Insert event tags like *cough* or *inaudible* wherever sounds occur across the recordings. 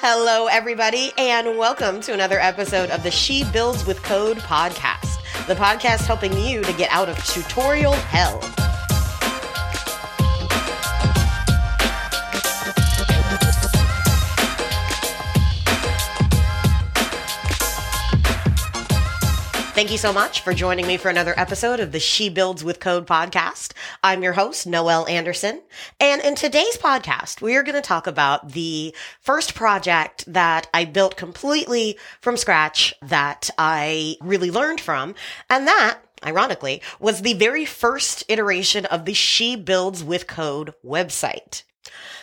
Hello, everybody, and welcome to another episode of the She Builds with Code podcast, the podcast helping you to get out of tutorial hell. Thank you so much for joining me for another episode of the She Builds with Code podcast. I'm your host, Noelle Anderson. And in today's podcast, we are going to talk about the first project that I built completely from scratch that I really learned from. And that ironically, was the very first iteration of the She Builds with Code website.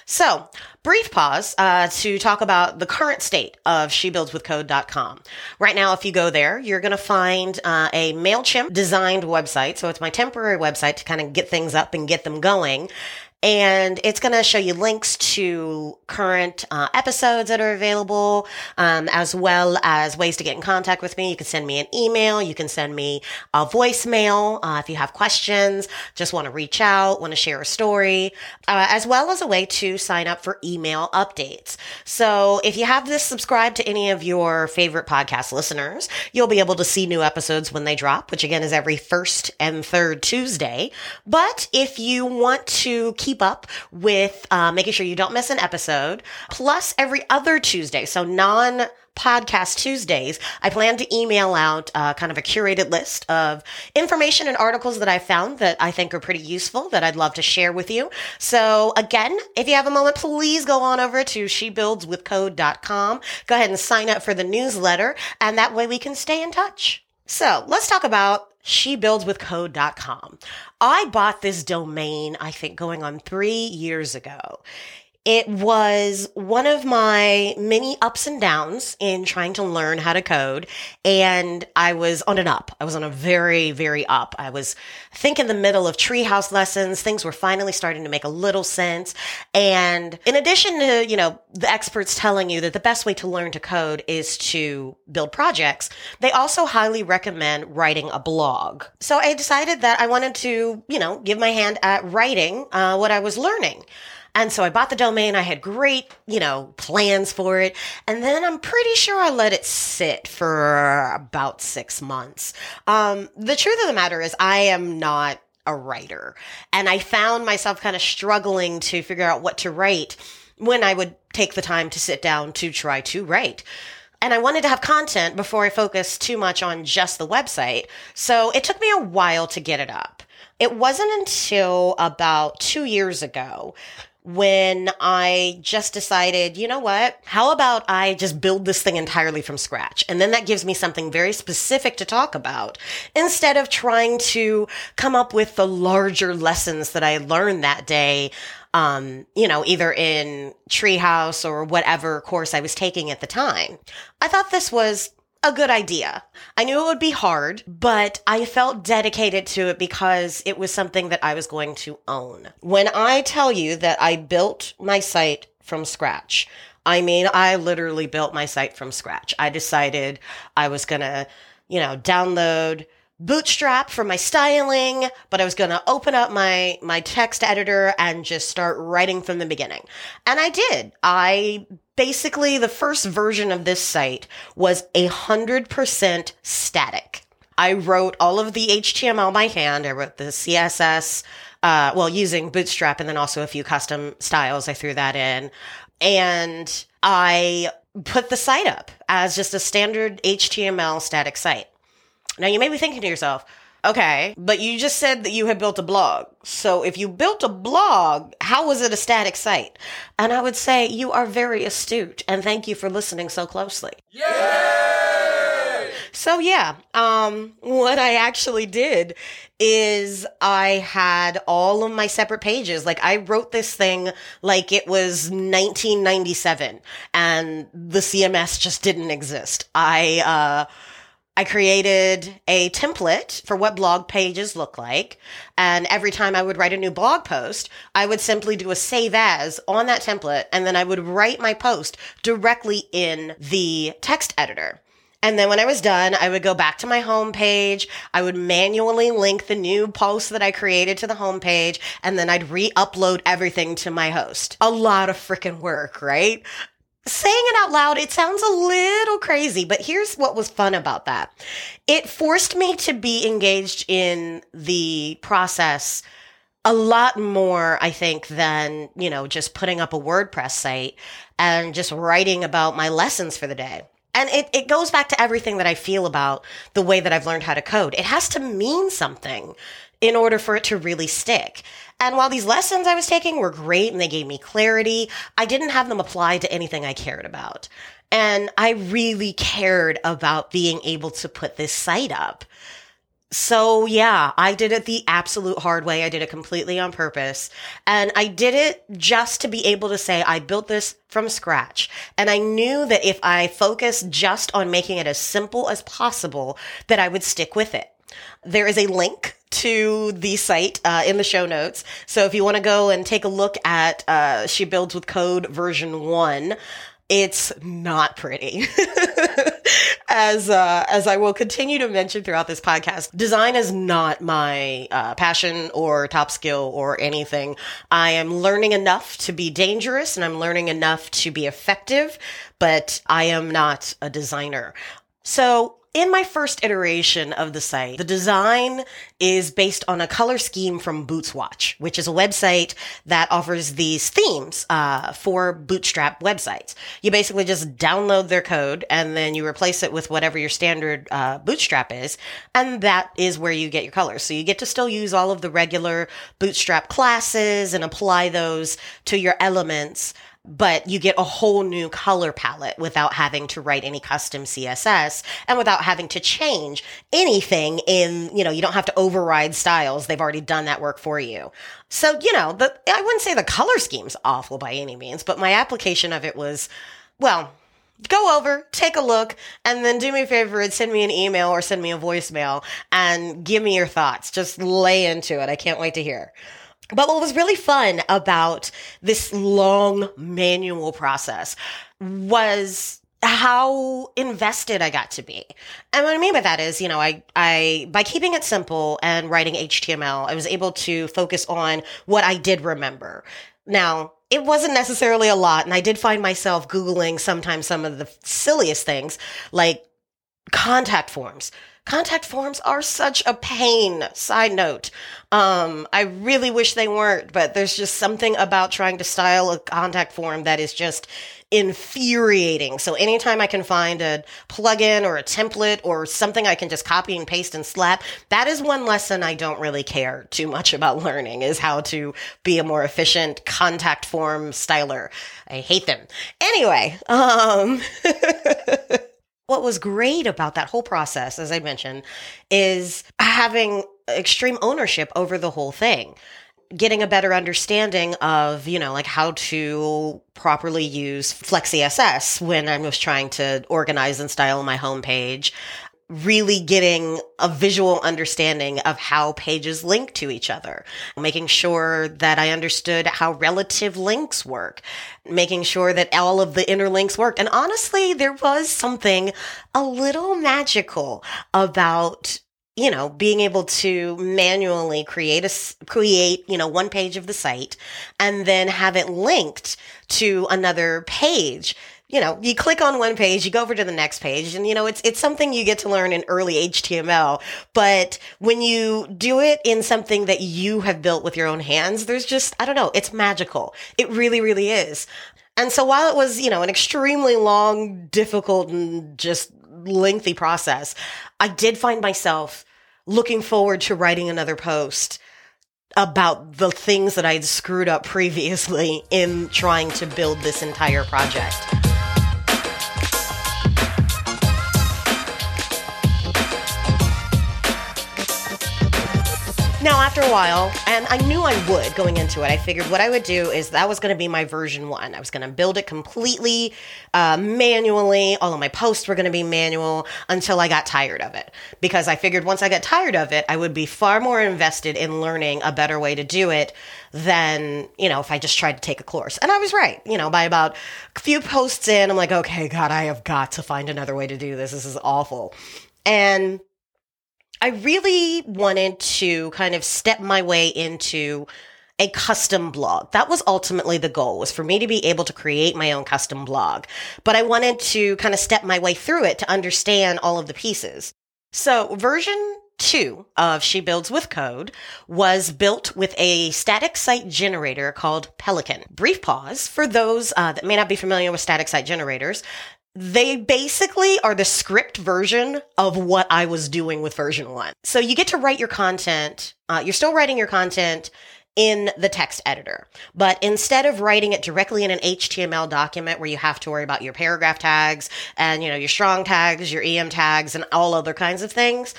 So, brief pause uh, to talk about the current state of shebuildswithcode.com. Right now, if you go there, you're going to find uh, a MailChimp designed website. So, it's my temporary website to kind of get things up and get them going and it's going to show you links to current uh, episodes that are available, um, as well as ways to get in contact with me. You can send me an email. You can send me a voicemail uh, if you have questions, just want to reach out, want to share a story, uh, as well as a way to sign up for email updates. So if you have this subscribed to any of your favorite podcast listeners, you'll be able to see new episodes when they drop, which again is every first and third Tuesday. But if you want to keep keep up with uh, making sure you don't miss an episode. Plus, every other Tuesday, so non podcast Tuesdays, I plan to email out uh, kind of a curated list of information and articles that I found that I think are pretty useful that I'd love to share with you. So again, if you have a moment, please go on over to shebuildswithcode.com. Go ahead and sign up for the newsletter and that way we can stay in touch. So let's talk about shebuildswithcode.com. I bought this domain, I think going on three years ago. It was one of my many ups and downs in trying to learn how to code. And I was on an up. I was on a very, very up. I was, I think in the middle of treehouse lessons. Things were finally starting to make a little sense. And in addition to, you know, the experts telling you that the best way to learn to code is to build projects, they also highly recommend writing a blog. So I decided that I wanted to, you know, give my hand at writing uh, what I was learning. And so I bought the domain. I had great, you know, plans for it. And then I'm pretty sure I let it sit for about six months. Um, the truth of the matter is I am not a writer and I found myself kind of struggling to figure out what to write when I would take the time to sit down to try to write. And I wanted to have content before I focused too much on just the website. So it took me a while to get it up. It wasn't until about two years ago when I just decided, you know what? How about I just build this thing entirely from scratch? And then that gives me something very specific to talk about instead of trying to come up with the larger lessons that I learned that day. Um, you know, either in Treehouse or whatever course I was taking at the time. I thought this was a good idea. I knew it would be hard, but I felt dedicated to it because it was something that I was going to own. When I tell you that I built my site from scratch, I mean, I literally built my site from scratch. I decided I was going to, you know, download bootstrap for my styling but i was going to open up my my text editor and just start writing from the beginning and i did i basically the first version of this site was a hundred percent static. I wrote all of the html by hand. I wrote the css uh, well using bootstrap and then also a few custom styles i threw that in. And i put the site up as just a standard html static site. Now you may be thinking to yourself, okay, but you just said that you had built a blog. So if you built a blog, how was it a static site? And I would say you are very astute and thank you for listening so closely. Yay! So yeah, um, what I actually did is I had all of my separate pages. Like I wrote this thing like it was 1997 and the CMS just didn't exist. I, uh, I created a template for what blog pages look like. And every time I would write a new blog post, I would simply do a save as on that template. And then I would write my post directly in the text editor. And then when I was done, I would go back to my homepage. I would manually link the new post that I created to the homepage. And then I'd re upload everything to my host. A lot of freaking work, right? Saying it out loud, it sounds a little crazy, but here's what was fun about that. It forced me to be engaged in the process a lot more, I think, than, you know, just putting up a WordPress site and just writing about my lessons for the day. And it, it goes back to everything that I feel about the way that I've learned how to code. It has to mean something in order for it to really stick. And while these lessons I was taking were great and they gave me clarity, I didn't have them apply to anything I cared about. And I really cared about being able to put this site up. So yeah, I did it the absolute hard way. I did it completely on purpose. And I did it just to be able to say I built this from scratch. And I knew that if I focused just on making it as simple as possible, that I would stick with it. There is a link to the site uh, in the show notes. So if you want to go and take a look at uh, She Builds with Code version one, it's not pretty. *laughs* as uh, as I will continue to mention throughout this podcast, design is not my uh, passion or top skill or anything. I am learning enough to be dangerous, and I'm learning enough to be effective, but I am not a designer. So in my first iteration of the site, the design is based on a color scheme from Bootswatch, which is a website that offers these themes uh, for Bootstrap websites. You basically just download their code and then you replace it with whatever your standard uh, Bootstrap is, and that is where you get your colors. So you get to still use all of the regular Bootstrap classes and apply those to your elements but you get a whole new color palette without having to write any custom CSS and without having to change anything in, you know, you don't have to override styles. They've already done that work for you. So, you know, the, I wouldn't say the color scheme's awful by any means, but my application of it was, well, go over, take a look, and then do me a favor and send me an email or send me a voicemail and give me your thoughts. Just lay into it. I can't wait to hear. But what was really fun about this long manual process was how invested I got to be. And what I mean by that is, you know, I, I, by keeping it simple and writing HTML, I was able to focus on what I did remember. Now, it wasn't necessarily a lot. And I did find myself Googling sometimes some of the silliest things like contact forms Contact forms are such a pain. Side note. Um, I really wish they weren't, but there's just something about trying to style a contact form that is just infuriating. So anytime I can find a plugin or a template or something I can just copy and paste and slap, that is one lesson I don't really care too much about learning is how to be a more efficient contact form styler. I hate them. Anyway, um *laughs* what was great about that whole process, as I mentioned, is having extreme ownership over the whole thing. Getting a better understanding of, you know, like how to properly use FlexCSS when I was trying to organize and style my homepage really getting a visual understanding of how pages link to each other, making sure that I understood how relative links work, making sure that all of the interlinks worked. And honestly, there was something a little magical about you know, being able to manually create a, create, you know, one page of the site and then have it linked to another page you know, you click on one page, you go over to the next page, and you know, it's it's something you get to learn in early HTML. But when you do it in something that you have built with your own hands, there's just I don't know, it's magical. It really, really is. And so while it was, you know, an extremely long, difficult, and just lengthy process, I did find myself looking forward to writing another post about the things that I'd screwed up previously in trying to build this entire project. After a while, and I knew I would going into it, I figured what I would do is that was going to be my version one. I was going to build it completely uh, manually. All of my posts were going to be manual until I got tired of it. Because I figured once I got tired of it, I would be far more invested in learning a better way to do it than, you know, if I just tried to take a course. And I was right. You know, by about a few posts in, I'm like, okay, God, I have got to find another way to do this. This is awful. And I really wanted to kind of step my way into a custom blog. That was ultimately the goal was for me to be able to create my own custom blog. But I wanted to kind of step my way through it to understand all of the pieces. So version two of She Builds with Code was built with a static site generator called Pelican. Brief pause for those uh, that may not be familiar with static site generators. They basically are the script version of what I was doing with version one. So you get to write your content. Uh, you're still writing your content in the text editor. But instead of writing it directly in an HTML document where you have to worry about your paragraph tags and, you know, your strong tags, your EM tags and all other kinds of things,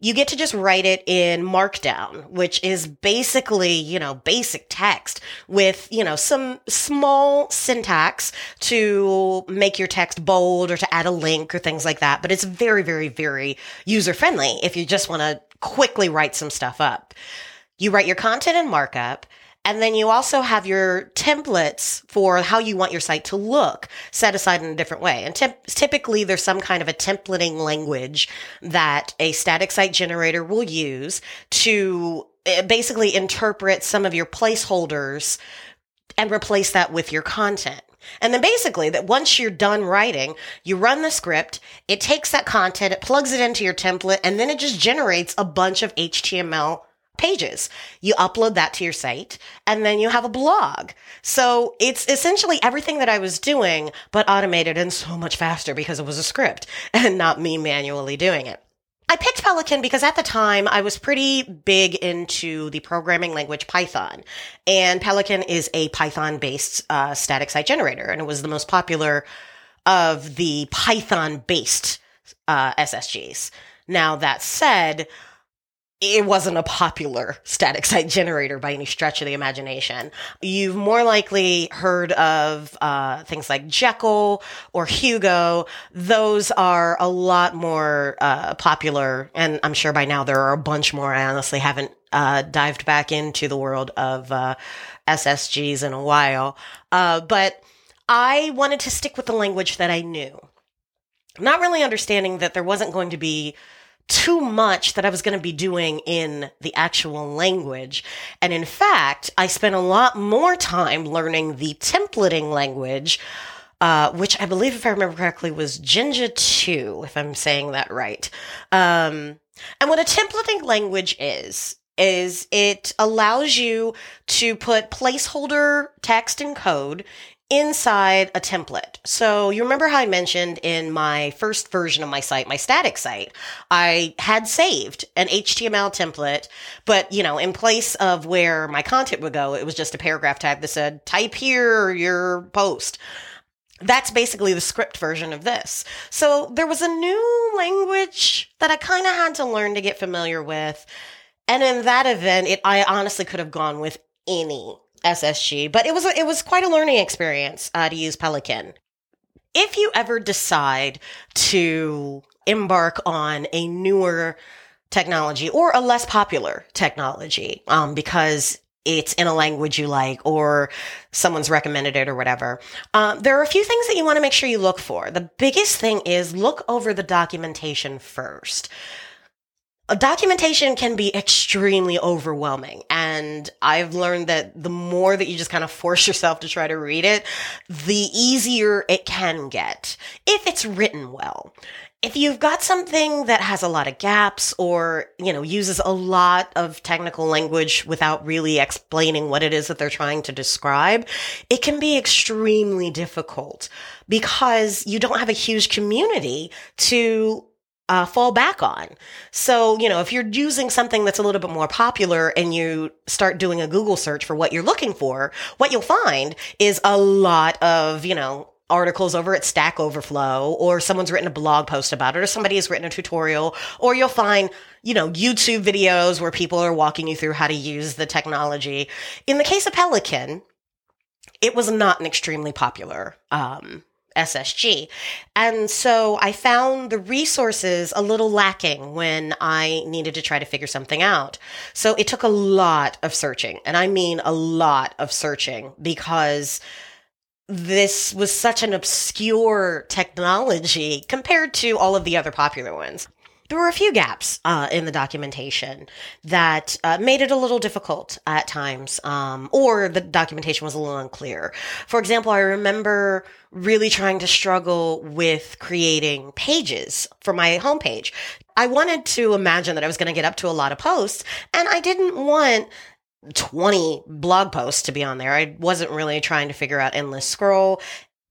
you get to just write it in markdown, which is basically, you know, basic text with, you know, some small syntax to make your text bold or to add a link or things like that. But it's very, very, very user friendly if you just want to quickly write some stuff up. You write your content in markup and then you also have your templates for how you want your site to look set aside in a different way. And typically there's some kind of a templating language that a static site generator will use to eh, basically interpret some of your placeholders and replace that with your content. And then basically that once you're done writing, you run the script, it takes that content, it plugs it into your template, and then it just generates a bunch of HTML pages. You upload that to your site and then you have a blog. So it's essentially everything that I was doing, but automated and so much faster because it was a script *laughs* and not me manually doing it. I picked Pelican because at the time I was pretty big into the programming language Python. And Pelican is a Python based uh, static site generator. And it was the most popular of the Python based uh, SSGs. Now, that said, it wasn't a popular static site generator by any stretch of the imagination. You've more likely heard of uh, things like Jekyll or Hugo. Those are a lot more uh, popular, and I'm sure by now there are a bunch more. I honestly haven't uh, dived back into the world of uh, SSGs in a while, uh, but I wanted to stick with the language that I knew, not really understanding that there wasn't going to be too much that I was going to be doing in the actual language. And in fact, I spent a lot more time learning the templating language, uh, which I believe, if I remember correctly, was Jinja 2, if I'm saying that right. Um, and what a templating language is, is it allows you to put placeholder text and code inside a template. So you remember how I mentioned in my first version of my site, my static site, I had saved an HTML template, but you know, in place of where my content would go, it was just a paragraph tag that said, type here your post. That's basically the script version of this. So there was a new language that I kind of had to learn to get familiar with. And in that event, it, I honestly could have gone with any SSG, but it was a, it was quite a learning experience uh, to use Pelican. If you ever decide to embark on a newer technology or a less popular technology, um, because it's in a language you like or someone's recommended it or whatever. Um, there are a few things that you want to make sure you look for. The biggest thing is look over the documentation first documentation can be extremely overwhelming. And I've learned that the more that you just kind of force yourself to try to read it, the easier it can get if it's written well. If you've got something that has a lot of gaps or, you know, uses a lot of technical language without really explaining what it is that they're trying to describe, it can be extremely difficult because you don't have a huge community to uh, fall back on. So, you know, if you're using something that's a little bit more popular and you start doing a Google search for what you're looking for, what you'll find is a lot of, you know, articles over at Stack Overflow or someone's written a blog post about it or somebody has written a tutorial or you'll find, you know, YouTube videos where people are walking you through how to use the technology. In the case of Pelican, it was not an extremely popular um, SSG. And so I found the resources a little lacking when I needed to try to figure something out. So it took a lot of searching, and I mean a lot of searching because this was such an obscure technology compared to all of the other popular ones. There were a few gaps uh, in the documentation that uh, made it a little difficult at times, um, or the documentation was a little unclear. For example, I remember really trying to struggle with creating pages for my homepage. I wanted to imagine that I was going to get up to a lot of posts, and I didn't want 20 blog posts to be on there. I wasn't really trying to figure out endless scroll.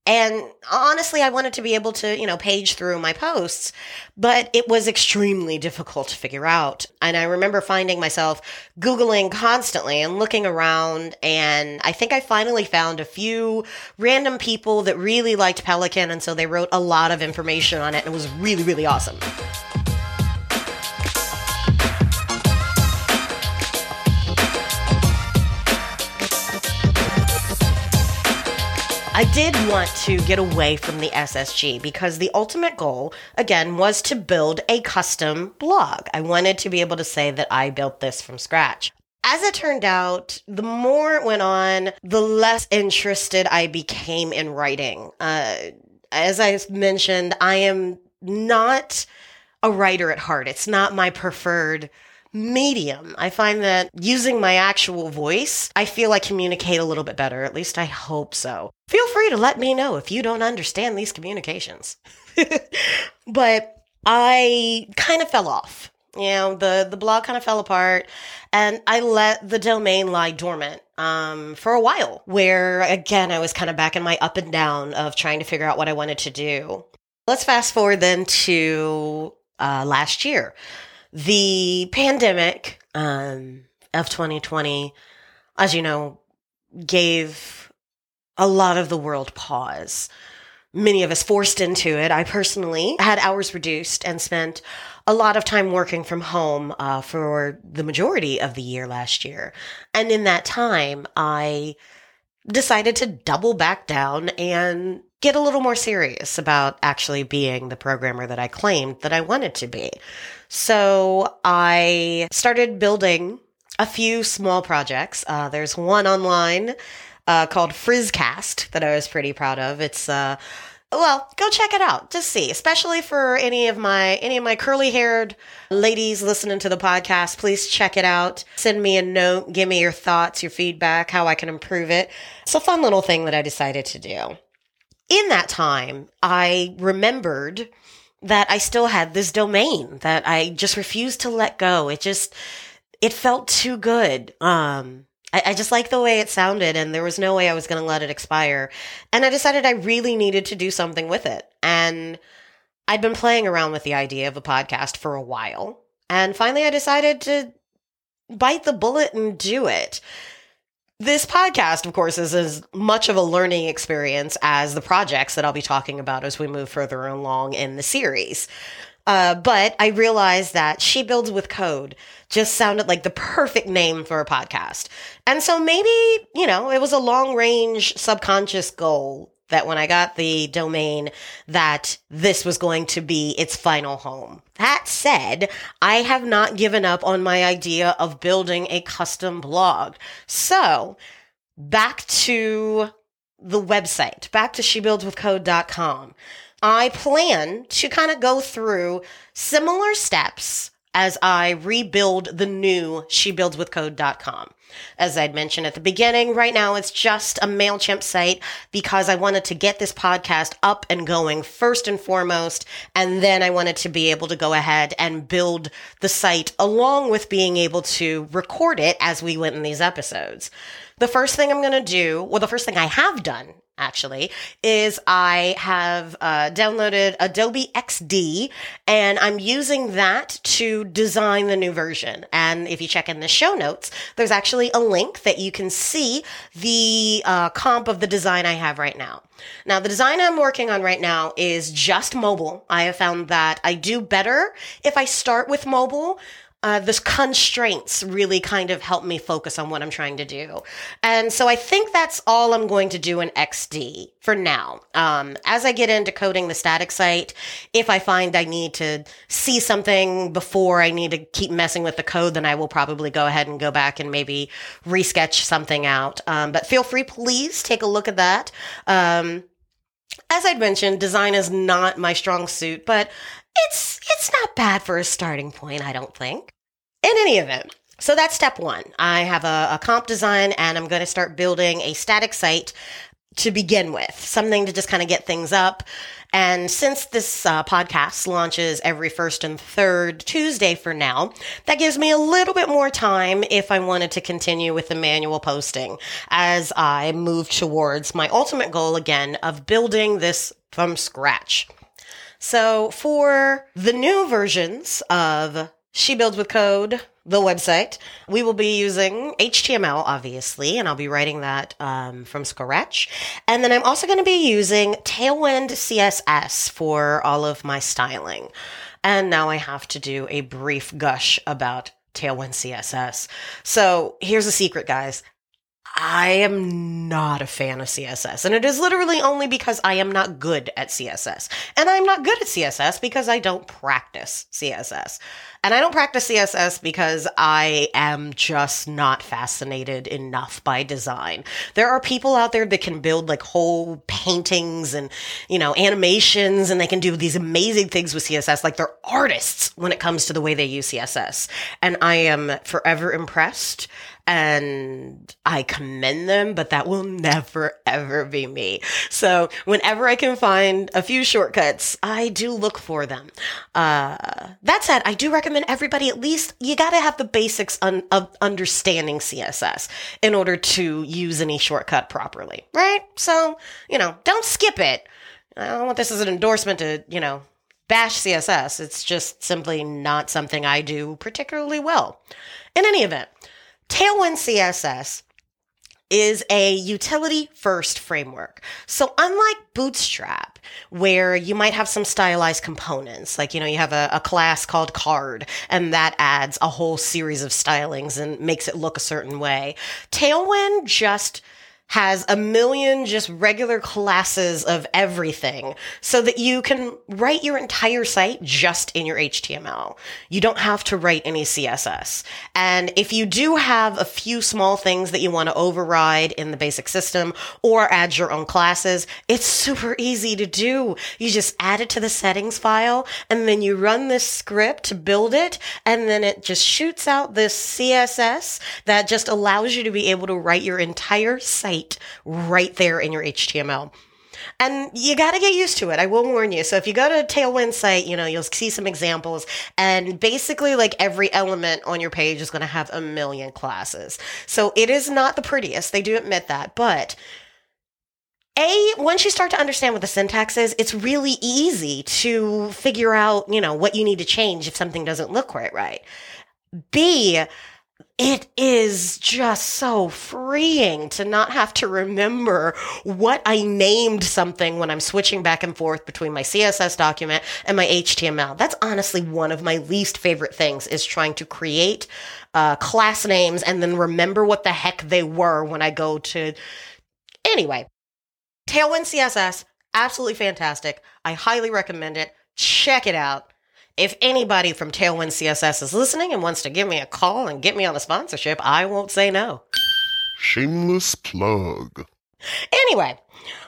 And honestly, I wanted to be able to, you know, page through my posts, but it was extremely difficult to figure out. And I remember finding myself Googling constantly and looking around. And I think I finally found a few random people that really liked Pelican. And so they wrote a lot of information on it. And it was really, really awesome. I did want to get away from the SSG because the ultimate goal, again, was to build a custom blog. I wanted to be able to say that I built this from scratch. As it turned out, the more it went on, the less interested I became in writing. Uh, as I mentioned, I am not a writer at heart. It's not my preferred medium. I find that using my actual voice, I feel I communicate a little bit better. At least I hope so. Feel free to let me know if you don't understand these communications. *laughs* but I kind of fell off. You know, the, the blog kind of fell apart and I let the domain lie dormant um, for a while, where again, I was kind of back in my up and down of trying to figure out what I wanted to do. Let's fast forward then to uh, last year the pandemic um, of 2020, as you know, gave a lot of the world pause. Many of us forced into it. I personally had hours reduced and spent a lot of time working from home uh, for the majority of the year last year. And in that time, I decided to double back down and get a little more serious about actually being the programmer that I claimed that I wanted to be. So I started building a few small projects. Uh, there's one online uh, called Frizzcast that I was pretty proud of. It's uh, well, go check it out. Just see, especially for any of my any of my curly haired ladies listening to the podcast. Please check it out. Send me a note. Give me your thoughts, your feedback, how I can improve it. It's a fun little thing that I decided to do. In that time, I remembered that I still had this domain that I just refused to let go. It just, it felt too good. Um, I, I just like the way it sounded and there was no way I was going to let it expire. And I decided I really needed to do something with it. And I'd been playing around with the idea of a podcast for a while. And finally I decided to bite the bullet and do it. This podcast, of course, is as much of a learning experience as the projects that I'll be talking about as we move further along in the series. Uh, but I realized that She Builds with Code just sounded like the perfect name for a podcast. And so maybe, you know, it was a long range subconscious goal that when I got the domain that this was going to be its final home. That said, I have not given up on my idea of building a custom blog. So back to the website, back to shebuildswithcode.com. I plan to kind of go through similar steps as I rebuild the new shebuildswithcode.com. As I'd mentioned at the beginning, right now it's just a MailChimp site because I wanted to get this podcast up and going first and foremost. And then I wanted to be able to go ahead and build the site along with being able to record it as we went in these episodes. The first thing I'm going to do, well, the first thing I have done actually, is I have uh, downloaded Adobe XD and I'm using that to design the new version. And if you check in the show notes, there's actually a link that you can see the uh, comp of the design I have right now. Now, the design I'm working on right now is just mobile. I have found that I do better if I start with mobile uh, the constraints really kind of help me focus on what I'm trying to do. And so I think that's all I'm going to do in XD for now. Um, as I get into coding the static site, if I find I need to see something before I need to keep messing with the code, then I will probably go ahead and go back and maybe resketch something out. Um, but feel free, please take a look at that. Um, as I'd mentioned, design is not my strong suit, but it's it's not bad for a starting point, I don't think. In any event, so that's step one. I have a, a comp design and I'm going to start building a static site to begin with, something to just kind of get things up. And since this uh, podcast launches every first and third Tuesday for now, that gives me a little bit more time if I wanted to continue with the manual posting as I move towards my ultimate goal again of building this from scratch. So for the new versions of She Builds with Code, the website. We will be using HTML, obviously, and I'll be writing that um, from scratch. And then I'm also going to be using Tailwind CSS for all of my styling. And now I have to do a brief gush about Tailwind CSS. So here's a secret, guys. I am not a fan of CSS. And it is literally only because I am not good at CSS. And I'm not good at CSS because I don't practice CSS. And I don't practice CSS because I am just not fascinated enough by design. There are people out there that can build like whole paintings and, you know, animations and they can do these amazing things with CSS. Like they're artists when it comes to the way they use CSS. And I am forever impressed and I commend them, but that will never ever be me. So whenever I can find a few shortcuts, I do look for them. Uh, that said, I do recommend everybody at least you got to have the basics un- of understanding CSS in order to use any shortcut properly, right? So you know, don't skip it. I don't want this as an endorsement to you know bash CSS. It's just simply not something I do particularly well. In any event. Tailwind CSS is a utility first framework. So unlike Bootstrap, where you might have some stylized components, like, you know, you have a, a, class called card and that adds a whole series of stylings and makes it look a certain way. Tailwind just has a million just regular classes of everything so that you can write your entire site just in your HTML. You don't have to write any CSS. And if you do have a few small things that you want to override in the basic system or add your own classes, it's super easy to do. You just add it to the settings file and then you run this script to build it. And then it just shoots out this CSS that just allows you to be able to write your entire site right there in your HTML. And you got to get used to it. I will warn you. So if you go to Tailwind site, you know, you'll see some examples and basically like every element on your page is going to have a million classes. So it is not the prettiest. They do admit that, but a, once you start to understand what the syntax is, it's really easy to figure out, you know, what you need to change if something doesn't look quite right. B, it is just so freeing to not have to remember what I named something when I'm switching back and forth between my CSS document and my HTML. That's honestly one of my least favorite things is trying to create uh, class names and then remember what the heck they were when I go to. Anyway, Tailwind CSS, absolutely fantastic. I highly recommend it. Check it out if anybody from Tailwind CSS is listening and wants to give me a call and get me on a sponsorship, I won't say no. Shameless plug. Anyway,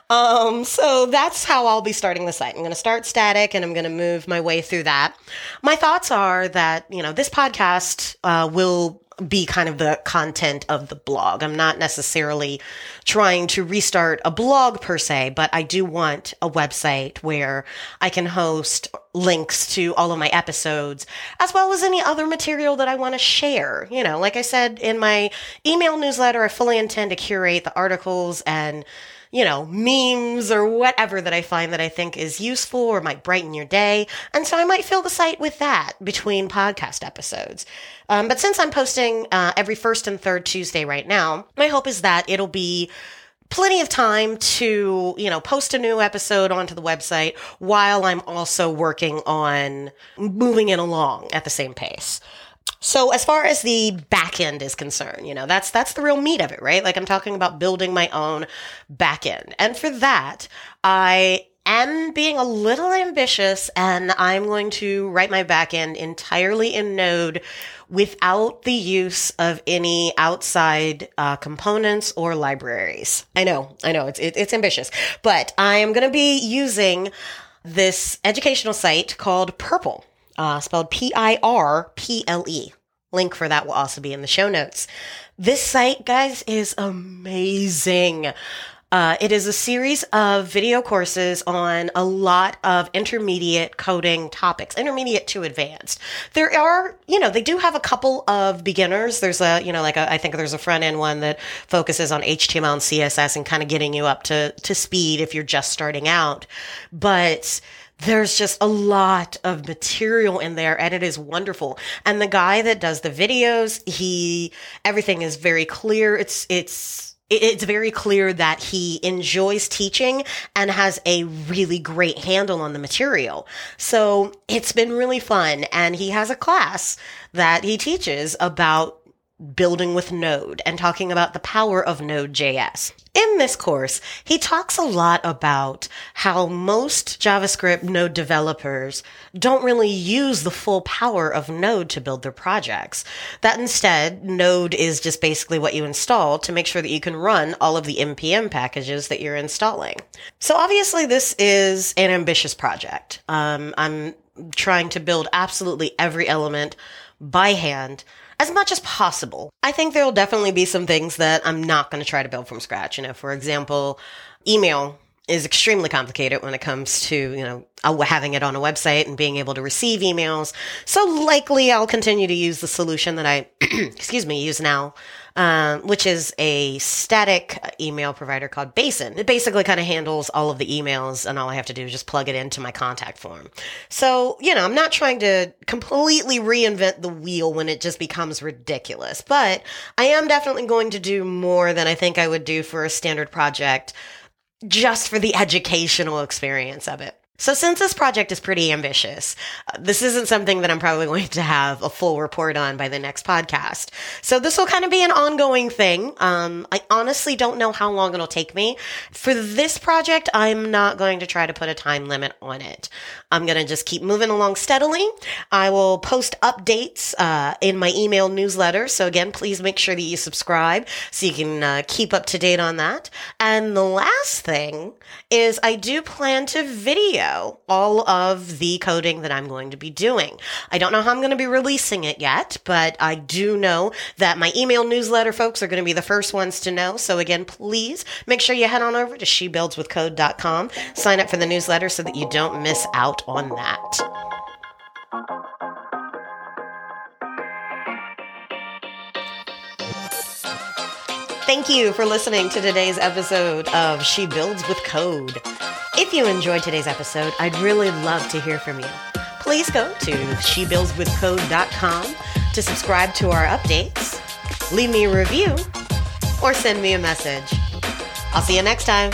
um, so that's how I'll be starting the site. I'm going to start static and I'm going to move my way through that. My thoughts are that, you know, this podcast uh, will be kind of the content of the blog. I'm not necessarily trying to restart a blog per se, but I do want a website where I can host links to all of my episodes as well as any other material that I want to share. You know, like I said in my email newsletter, I fully intend to curate the articles and you know, memes or whatever that I find that I think is useful or might brighten your day. And so I might fill the site with that between podcast episodes. Um, but since I'm posting uh, every first and third Tuesday right now, my hope is that it'll be plenty of time to, you know, post a new episode onto the website while I'm also working on moving it along at the same pace. So as far as the back end is concerned, you know, that's that's the real meat of it, right? Like I'm talking about building my own back end. And for that, I am being a little ambitious and I'm going to write my back end entirely in Node without the use of any outside uh, components or libraries. I know, I know, it's, it, it's ambitious, but I am going to be using this educational site called Pirple, uh, spelled P I R P L E. Link for that will also be in the show notes. This site, guys, is amazing. Uh, it is a series of video courses on a lot of intermediate coding topics, intermediate to advanced. There are, you know, they do have a couple of beginners. There's a, you know, like a, I think there's a front end one that focuses on HTML and CSS and kind of getting you up to, to speed if you're just starting out. But there's just a lot of material in there and it is wonderful. And the guy that does the videos, he, everything is very clear. It's, it's, it's very clear that he enjoys teaching and has a really great handle on the material. So it's been really fun. And he has a class that he teaches about building with Node and talking about the power of Node.js. In this course, he talks a lot about how most JavaScript Node developers don't really use the full power of Node to build their projects. That instead, Node is just basically what you install to make sure that you can run all of the NPM packages that you're installing. So obviously this is an ambitious project. Um, I'm trying to build absolutely every element by hand as much as possible. I think there will definitely be some things that I'm not going to try to build from scratch. You know, for example, email is extremely complicated when it comes to, you know, having it on a website and being able to receive emails. So likely I'll continue to use the solution that I, *clears throat* excuse me, use now um, which is a static email provider called Basin. It basically kind of handles all of the emails, and all I have to do is just plug it into my contact form. So, you know, I'm not trying to completely reinvent the wheel when it just becomes ridiculous, but I am definitely going to do more than I think I would do for a standard project just for the educational experience of it. So since this project is pretty ambitious, uh, this isn't something that I'm probably *laughs* going to have a full report on by the next podcast. So this will kind of be an ongoing thing. Um, I honestly don't know how long it'll take me. For this project, I'm not going to try to put a time limit on it. I'm going to just keep moving along steadily. I will post updates uh, in my email newsletter. So again, please make sure that you subscribe so you can uh, keep up to date on that. And the last thing is I do plan to all of the coding that I'm going to be doing. I don't know how I'm going to be releasing it yet, but I do know that my email newsletter folks are going to be the first ones to know. So again, please make sure you head on over to shebuildswithcode.com, sign up for the newsletter so that you don't miss out on that. Thank you for listening to today's episode of She Builds with Code. If you enjoyed today's episode, I'd really love to hear from you. Please go to shebuildswithcode.com to subscribe to our updates, leave me a review, or send me a message. I'll see you next time.